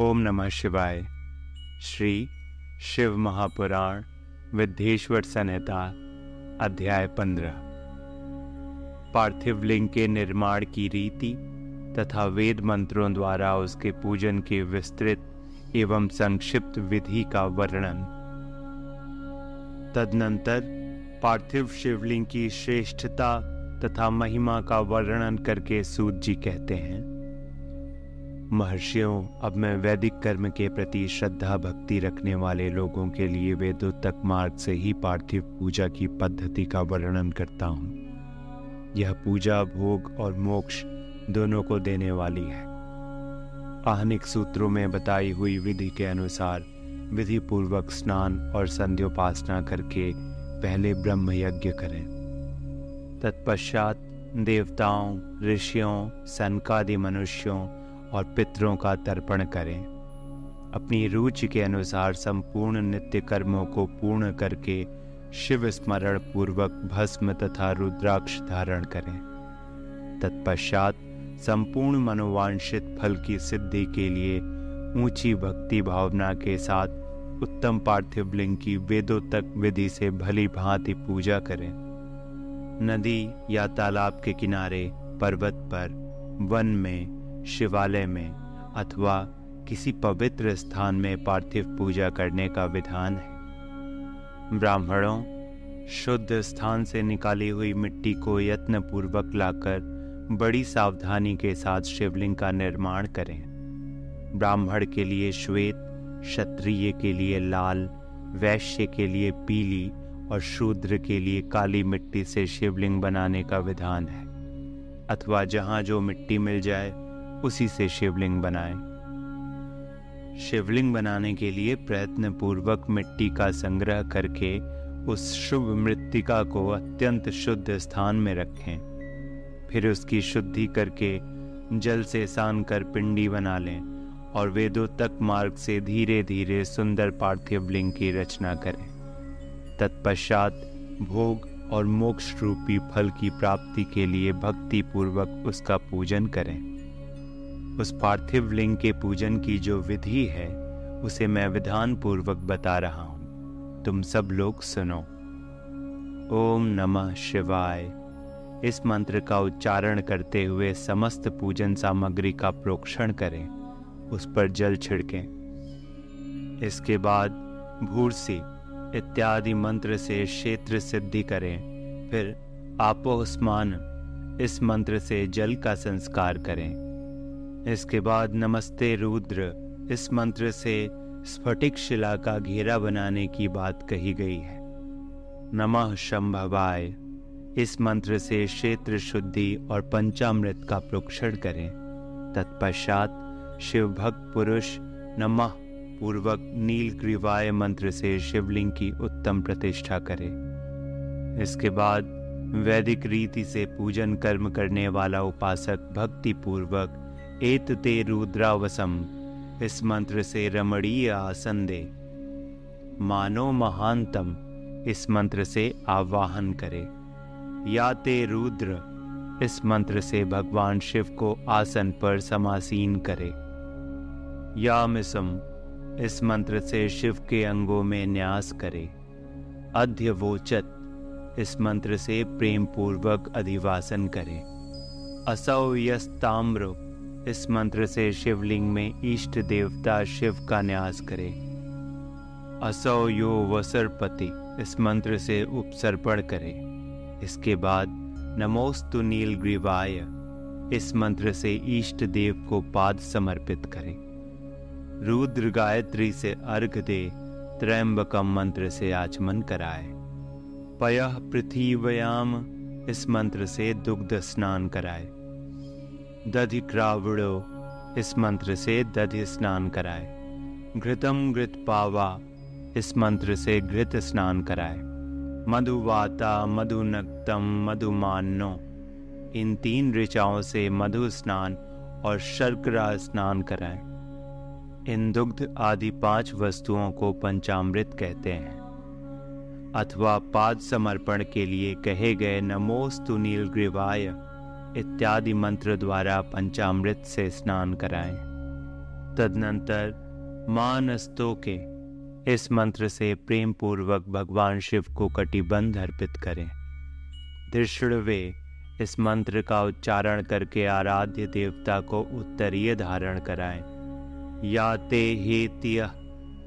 ओम नमः शिवाय। श्री शिव महापुराण विद्येश्वर संहिता अध्याय पंद्रह। पार्थिव लिंग के निर्माण की रीति तथा वेद मंत्रों द्वारा उसके पूजन के विस्तृत एवं संक्षिप्त विधि का वर्णन। तदनंतर पार्थिव शिवलिंग की श्रेष्ठता तथा महिमा का वर्णन करके सूत जी कहते हैं। महर्षियों, अब मैं वैदिक कर्म के प्रति श्रद्धा भक्ति रखने वाले लोगों के लिए वेदोत्तक मार्ग से ही पार्थिव पूजा की पद्धति का वर्णन करता हूँ। यह पूजा, भोग और मोक्ष दोनों को देने वाली है। आहनिक सूत्रों में बताई हुई विधि के अनुसार विधि पूर्वक स्नान और संध्योपासना करके पहले ब्रह्म यज्ञ करें। तत्पश्चात देवताओं, ऋषियों, सनकादि मनुष्यों और पितरों का तर्पण करें। अपनी रुचि के अनुसार संपूर्ण नित्य कर्मों को पूर्ण करके शिव स्मरण पूर्वक भस्म तथा रुद्राक्ष धारण करें। तत्पश्चात संपूर्ण मनोवांछित फल की सिद्धि के लिए ऊँची भक्ति भावना के साथ उत्तम पार्थिव लिंग की वेदों तक विधि से भली भांति पूजा करें। नदी या तालाब के किनारे, पर्वत पर, वन में शिवालय में, अथवा किसी पवित्र स्थान में पार्थिव पूजा करने का विधान है। ब्राह्मणों, शुद्ध स्थान से निकाली हुई मिट्टी को यत्न पूर्वक लाकर बड़ी सावधानी के साथ शिवलिंग का निर्माण करें। ब्राह्मण के लिए श्वेत, क्षत्रिय के लिए लाल, वैश्य के लिए पीली और शूद्र के लिए काली मिट्टी से शिवलिंग बनाने का विधान है। अथवा जहाँ जो मिट्टी मिल जाए उसी से शिवलिंग बनाए। शिवलिंग बनाने के लिए प्रयत्न पूर्वक मिट्टी का संग्रह करके उस शुभ मृतिका को अत्यंत शुद्ध स्थान में रखें। फिर उसकी शुद्धि करके जल से सान कर पिंडी बना लें और वेदों तक मार्ग से धीरे धीरे सुंदर पार्थिव लिंग की रचना करें। तत्पश्चात भोग और मोक्ष रूपी फल की प्राप्ति के लिए भक्ति पूर्वक उसका पूजन करें। उस पार्थिव लिंग के पूजन की जो विधि है, उसे मैं विधान पूर्वक बता रहा हूँ। तुम सब लोग सुनो। ओम नमः शिवाय। इस मंत्र का उच्चारण करते हुए समस्त पूजन सामग्री का प्रोक्षण करें, उस पर जल छिड़कें। इसके बाद भूरसी इत्यादि मंत्र से क्षेत्र सिद्धि करें, फिर आपोस्मान इस मंत्र से जल का संस्कार करें। इसके बाद नमस्ते रुद्र। इस मंत्र से स्फटिक शिला का घेरा बनाने की बात कही गई है। नमः शंभवाय। इस मंत्र से क्षेत्र शुद्धि और पंचामृत का प्रोक्षण करें। तत्पश्चात शिव भक्त पुरुष नमः पूर्वक नील ग्रीवाय मंत्र से शिवलिंग की उत्तम प्रतिष्ठा करें। इसके बाद वैदिक रीति से पूजन कर्म करने वाला उपासक भक्ति पूर्वक एत ते रुद्रावसम इस मंत्र से रमणीय आसन दे मानो महानतम इस मंत्र से आवाहन करे। या ते रुद्र इस मंत्र से भगवान शिव को आसन पर समासीन करे। या मिसम इस मंत्र से शिव के अंगों में न्यास करे। अध्यवोचत इस मंत्र से प्रेम पूर्वक अधिवासन करे। असौ यस्ताम्र इस मंत्र से शिवलिंग में इष्ट देवता शिव का न्यास करे। असौ यो वसरपति, इस मंत्र से उपसर्पण करे। इसके बाद, नमोस्तु नील ग्रीवाय इस मंत्र से इष्ट देव को पाद समर्पित करें। रुद्र गायत्री से अर्घ दे, त्रयंबकम मंत्र से आचमन कराए। पय पृथ्वीयाम इस मंत्र से दुग्ध स्नान कराए। दधि क्रावड़ो। इस मंत्र से दधि स्नान कराए। घृतम घृत पावा। इस मंत्र से घृत स्नान कराए। मधुवाता मधुनक्तम मधुमानो इन तीन ऋचाओं से मधु स्नान और शर्करा स्नान कराए। इन दुग्ध आदि पाँच वस्तुओं को पंचामृत कहते हैं। अथवा पाद समर्पण के लिए कहे गए नमोस्तु नील ग्रीवाय इत्यादि मंत्र द्वारा पंचामृत से स्नान कराएँ। तदनंतर मानस्तों के इस मंत्र से प्रेम पूर्वक भगवान शिव को कटिबंध अर्पित करें। दृष्णवे इस मंत्र का उच्चारण करके आराध्य देवता को उत्तरीय धारण कराएँ। या ते हेत्य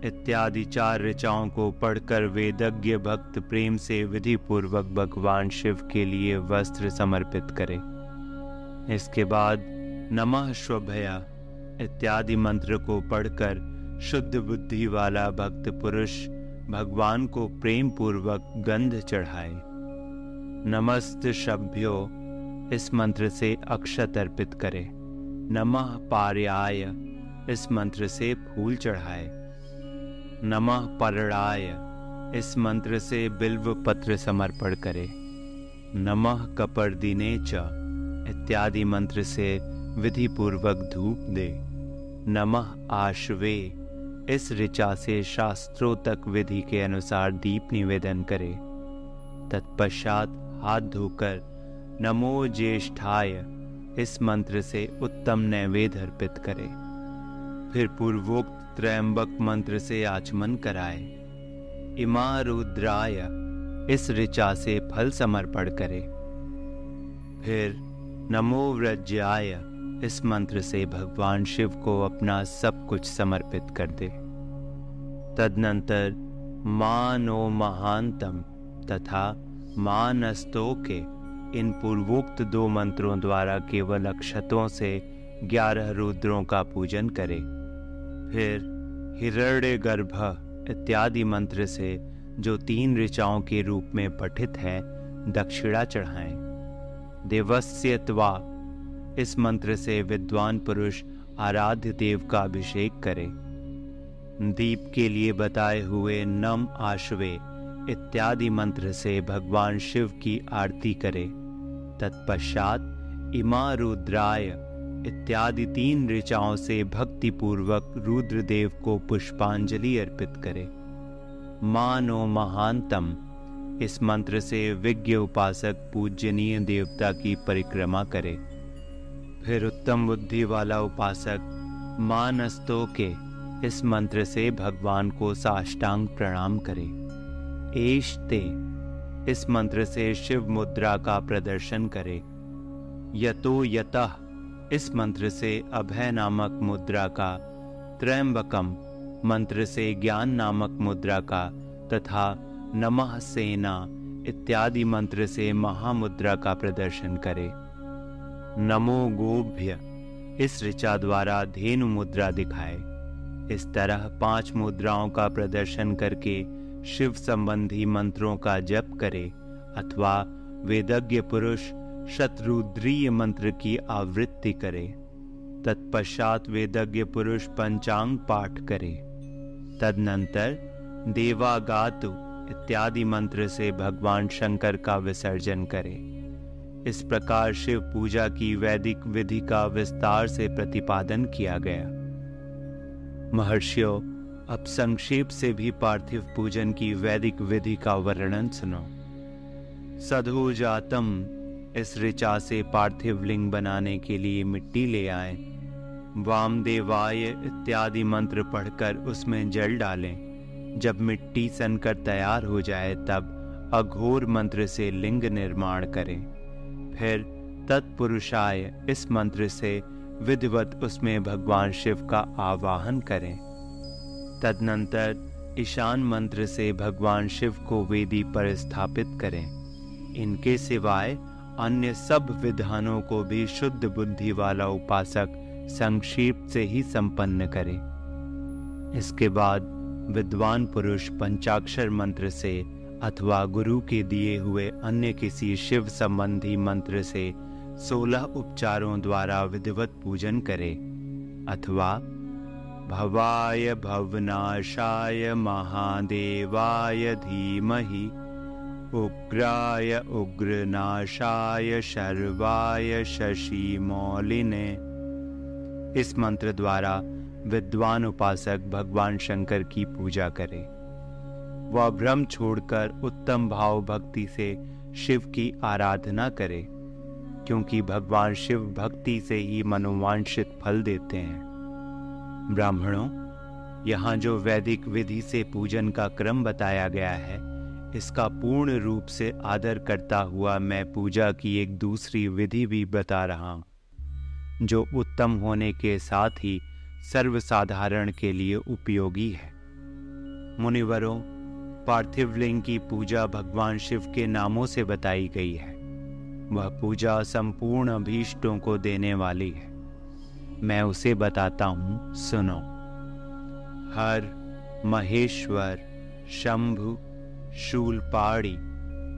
इत्यादि चार ऋचाओं को पढ़कर वेदज्ञ भक्त प्रेम से विधि पूर्वक भगवान शिव के लिए वस्त्र समर्पित करें। इसके बाद नमः स्वभया इत्यादि मंत्र को पढ़कर शुद्ध बुद्धि वाला भक्त पुरुष भगवान को प्रेम पूर्वक गंध चढ़ाए। नमस्त शभ्यो इस मंत्र से अक्षत अर्पित करे। नमः पार्याय, इस मंत्र से फूल चढ़ाए। नमः परणाय इस मंत्र से बिल्व पत्र समर्पण करे। नमः कपर्दिने च। इत्यादि मंत्र से विधि पूर्वक धूप दे। नमः आशवे। इस ऋचा से शास्त्रों तक विधि के अनुसार दीप निवेदन करे। तत्पश्चात हाथ धोकर नमो ज्येष्ठाय, इस मंत्र से उत्तम नैवेद्य अर्पित करे। फिर पूर्वोक्त त्रयंबक मंत्र से आचमन कराए। इमा रुद्राय, इस ऋचा से फल समर्पण करे। फिर नमो व्रज्याय। इस मंत्र से भगवान शिव को अपना सब कुछ समर्पित कर दे। तदनंतर मानो महानतम तथा मानस्तो के इन पूर्वोक्त दो मंत्रों द्वारा केवल अक्षतों से ग्यारह रुद्रों का पूजन करें। फिर हिरण्य गर्भ इत्यादि मंत्र से जो तीन ऋचाओं के रूप में पठित है, दक्षिणा चढ़ाएँ। देवस्यत्वा। इस मंत्र से विद्वान पुरुष आराध्य देव का अभिषेक करे। दीप के लिए बताए हुए नम आशवे इत्यादि मंत्र से भगवान शिव की आरती करे। तत्पश्चात इमा रुद्राय इत्यादि तीन ऋचाओं से भक्ति पूर्वक रुद्रदेव को पुष्पांजलि अर्पित करे। मानो महानतम इस मंत्र से विज्ञ उपासक पूजनीय देवता की परिक्रमा करे। फिर उत्तम बुद्धि वाला उपासक मानस्तों के इस मंत्र से भगवान को साष्टांग प्रणाम करे। एशते इस मंत्र से शिव मुद्रा का प्रदर्शन करे। यतो यतः इस मंत्र से अभय नामक मुद्रा का, त्रयंबकम मंत्र से ज्ञान नामक मुद्रा का तथा नमः सेना इत्यादि मंत्र से महामुद्रा का प्रदर्शन करे। नमो गोभ्य, इस ऋचा द्वारा धेनु मुद्रा दिखाए। इस तरह पाँच मुद्राओं का प्रदर्शन करके शिव संबंधी मंत्रों का जप करे, अथवा वेदज्ञ पुरुष शत्रुद्रीय मंत्र की आवृत्ति करे। तत्पश्चात वेदज्ञ पुरुष पंचांग पाठ करे। तदनंतर देवागातु इत्यादि मंत्र से भगवान शंकर का विसर्जन करे। इस प्रकार शिव पूजा की वैदिक विधि का विस्तार से प्रतिपादन किया गया। महर्षियों, अब संक्षेप से भी पार्थिव पूजन की वैदिक विधि का वर्णन सुनो। सधु जातम इस ऋचा से पार्थिव लिंग बनाने के लिए मिट्टी ले आए। वामदेवाय इत्यादि मंत्र पढ़कर उसमें जल डालें। जब मिट्टी सनकर तैयार हो जाए तब अघोर मंत्र से लिंग निर्माण करें। फिर तत्पुरुषाय इस मंत्र से विधिवत उसमें भगवान शिव का आवाहन करें। तदनंतर ईशान मंत्र से भगवान शिव को वेदी पर स्थापित करें। इनके सिवाय अन्य सब विधानों को भी शुद्ध बुद्धि वाला उपासक संक्षेप से ही संपन्न करें। इसके बाद विद्वान पुरुष पंचाक्षर मंत्र से अथवा गुरु के दिए हुए अन्य किसी शिव संबंधी मंत्र से सोलह उपचारों द्वारा विधिवत पूजन करे। अथवा, भवाय भवनाशाय महादेवाय धीमहि, उग्राय उग्रनाशाय शर्वाय शशिमौलिने। इस मंत्र द्वारा विद्वान उपासक भगवान शंकर की पूजा करे। वह भ्रम छोड़कर उत्तम भाव भक्ति से शिव की आराधना करे, क्योंकि भगवान शिव भक्ति से ही मनोवांछित फल देते हैं। ब्राह्मणों, यहाँ जो वैदिक विधि से पूजन का क्रम बताया गया है, इसका पूर्ण रूप से आदर करता हुआ मैं पूजा की एक दूसरी विधि भी बता रहा हूँ, जो उत्तम होने के साथ ही सर्वसाधारण के लिए उपयोगी है। मुनिवरों पार्थिव लिंग की पूजा भगवान शिव के नामों से बताई गई है। वह पूजा संपूर्ण अभीष्टों को देने वाली है। मैं उसे बताता हूँ, सुनो। हर महेश्वर, शंभु, शूलपाड़ी,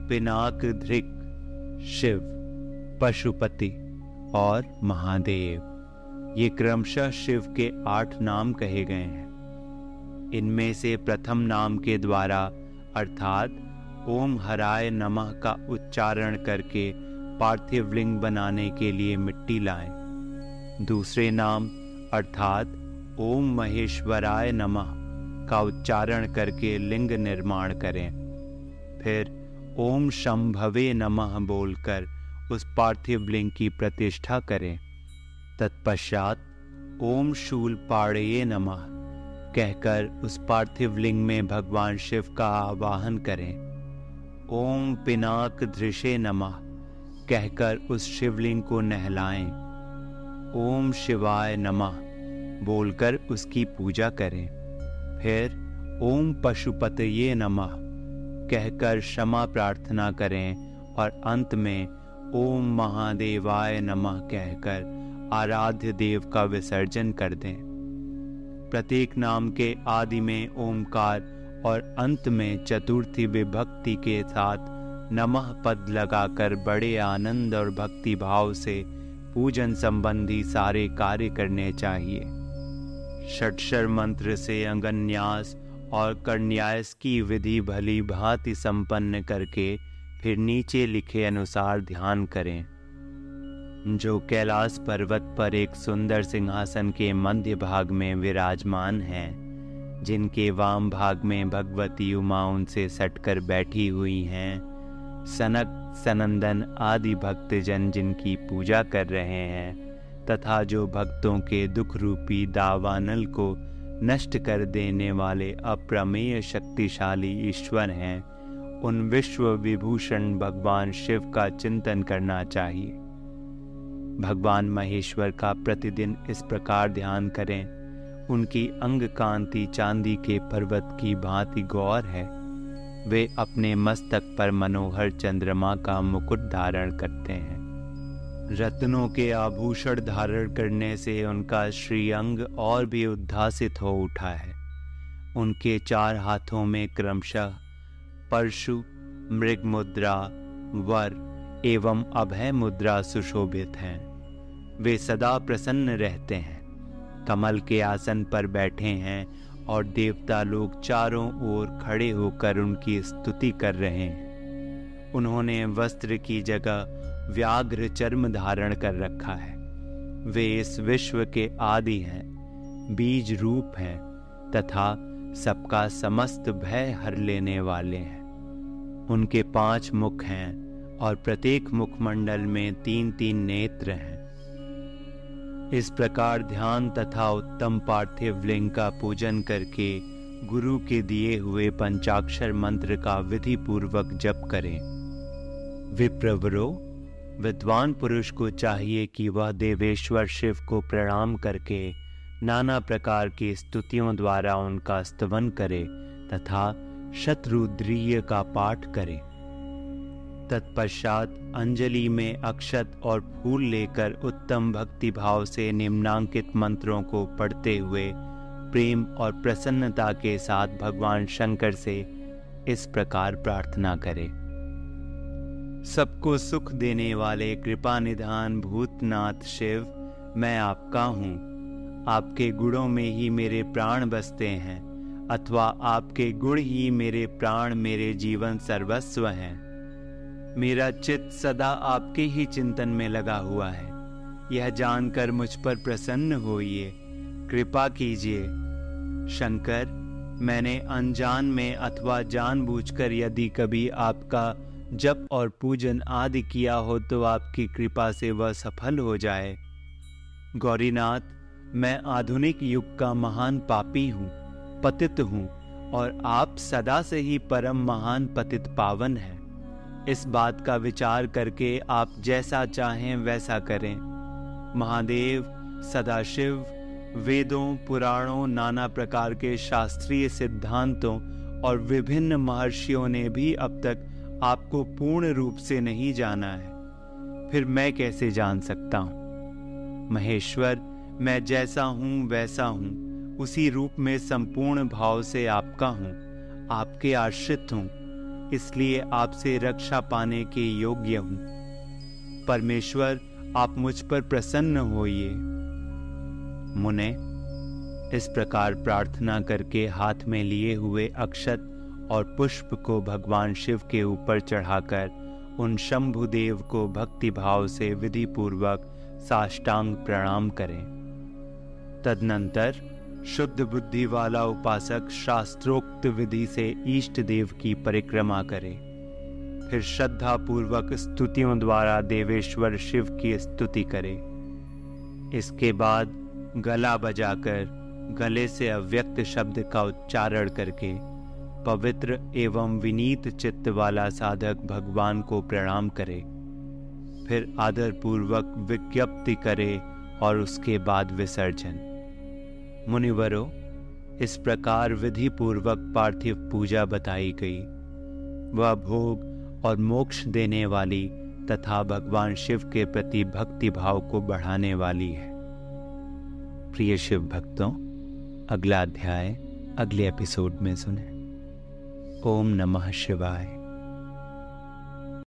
पिनाक ध्रिक शिव, पशुपति और महादेव। ये क्रमशः शिव के आठ नाम कहे गए हैं। इनमें से प्रथम नाम के द्वारा अर्थात ओम हराय नमः का उच्चारण करके पार्थिव लिंग बनाने के लिए मिट्टी लाएँ। दूसरे नाम अर्थात ओम महेश्वराय नमः का उच्चारण करके लिंग निर्माण करें। फिर ओम शंभवे नमः बोलकर उस पार्थिव लिंग की प्रतिष्ठा करें। तत्पश्चात ओम शूल पाड़े नमः कहकर उस पार्थिव लिंग में भगवान शिव का आवाहन करें। ओम पिनाक दृश्य नमः कहकर उस शिवलिंग को नहलाएँ। ओम शिवाय नमः बोलकर उसकी पूजा करें। फिर ओम पशुपतये नमः कहकर क्षमा प्रार्थना करें और अंत में ओम महादेवाय नमः कहकर आराध्य देव का विसर्जन कर दें। प्रत्येक नाम के आदि में ओमकार और अंत में चतुर्थी विभक्ति के साथ नमः पद लगाकर बड़े आनंद और भक्ति भाव से पूजन संबंधी सारे कार्य करने चाहिए। षटशर मंत्र से अंगन्यास और करन्यास की विधि भली भांति संपन्न करके फिर नीचे लिखे अनुसार ध्यान करें। जो कैलाश पर्वत पर एक सुंदर सिंहासन के मध्य भाग में विराजमान है, जिनके वाम भाग में भगवती उमा उनसे सटकर बैठी हुई हैं, सनक, सनंदन आदि भक्तजन जिनकी पूजा कर रहे हैं, तथा जो भक्तों के दुख रूपी दावानल को नष्ट कर देने वाले अप्रमेय शक्तिशाली ईश्वर हैं, उन विश्व विभूषण भगवान शिव का चिंतन करना चाहिए। भगवान महेश्वर का प्रतिदिन इस प्रकार ध्यान करें। उनकी अंग कांति चांदी के पर्वत की भांति गौर है। वे अपने मस्तक पर मनोहर चंद्रमा का मुकुट धारण करते हैं। रत्नों के आभूषण धारण करने से उनका श्रीअंग और भी उद्धासित हो उठा है। उनके चार हाथों में क्रमशः परशु मृग मुद्रा वर एवं अभय मुद्रा सुशोभित हैं। वे सदा प्रसन्न रहते हैं। कमल के आसन पर बैठे हैं और देवता लोग चारों ओर खड़े होकर उनकी स्तुति कर रहे हैं। उन्होंने वस्त्र की जगह व्याघ्र चर्म धारण कर रखा है। वे इस विश्व के आदि हैं, बीज रूप हैं, तथा सबका समस्त भय हर लेने वाले हैं। उनके पाँच मुख हैं और प्रत्येक मुखमंडल में तीन तीन नेत्र हैं। इस प्रकार ध्यान तथा उत्तम पार्थिव लिंग का पूजन करके गुरु के दिए हुए पंचाक्षर मंत्र का विधि पूर्वक जप करें। विप्रवरो, विद्वान पुरुष को चाहिए कि वह देवेश्वर शिव को प्रणाम करके नाना प्रकार की स्तुतियों द्वारा उनका स्तवन करे तथा शत्रुद्रीय का पाठ करे। तत्पश्चात अंजलि में अक्षत और फूल लेकर उत्तम भक्ति भाव से निम्नांकित मंत्रों को पढ़ते हुए प्रेम और प्रसन्नता के साथ भगवान शंकर से इस प्रकार प्रार्थना करें। सबको सुख देने वाले कृपा निधान भूतनाथ शिव, मैं आपका हूँ। आपके गुणों में ही मेरे प्राण बसते हैं, अथवा आपके गुण ही मेरे प्राण मेरे जीवन सर्वस्व हैं। मेरा चित्त सदा आपके ही चिंतन में लगा हुआ है। यह जानकर मुझ पर प्रसन्न होइए। कृपा कीजिए। शंकर, मैंने अनजान में अथवा जानबूझकर यदि कभी आपका जप और पूजन आदि किया हो तो आपकी कृपा से वह सफल हो जाए। गौरीनाथ, मैं आधुनिक युग का महान पापी हूँ, पतित हूँ और आप सदा से ही परम महान पतित पावन हैं। इस बात का विचार करके आप जैसा चाहें वैसा करें। महादेव, सदाशिव, वेदों, पुराणों, नाना प्रकार के शास्त्रीय सिद्धांतों और विभिन्न महर्षियों ने भी अब तक आपको पूर्ण रूप से नहीं जाना है। फिर मैं कैसे जान सकता हूँ? महेश्वर, मैं जैसा हूँ, वैसा हूँ। उसी रूप में संपूर्ण भाव से आपका हूँ। आपके आश्रित हूँ। इसलिए आपसे रक्षा पाने के योग्य हूँ। परमेश्वर, आप मुझ पर प्रसन्न होइए। मुने, इस प्रकार प्रार्थना करके हाथ में लिए हुए अक्षत और पुष्प को भगवान शिव के ऊपर चढ़ाकर, उन शंभुदेव को भक्ति भाव से विधि पूर्वक साष्टांग प्रणाम करें। तदनंतर शुद्ध बुद्धि वाला उपासक शास्त्रोक्त विधि से इष्ट देव की परिक्रमा करे। फिर श्रद्धा पूर्वक स्तुतियों द्वारा देवेश्वर शिव की स्तुति करे। इसके बाद गला बजाकर गले से अव्यक्त शब्द का उच्चारण करके पवित्र एवं विनीत चित्त वाला साधक भगवान को प्रणाम करे। फिर आदर पूर्वक विज्ञप्ति करे और उसके बाद विसर्जन। मुनिवरों, इस प्रकार विधि पूर्वक पार्थिव पूजा बताई गई। वह भोग और मोक्ष देने वाली तथा भगवान शिव के प्रति भक्ति भाव को बढ़ाने वाली है। प्रिय शिव भक्तों, अगला अध्याय अगले एपिसोड में सुने। ओम नमः शिवाय।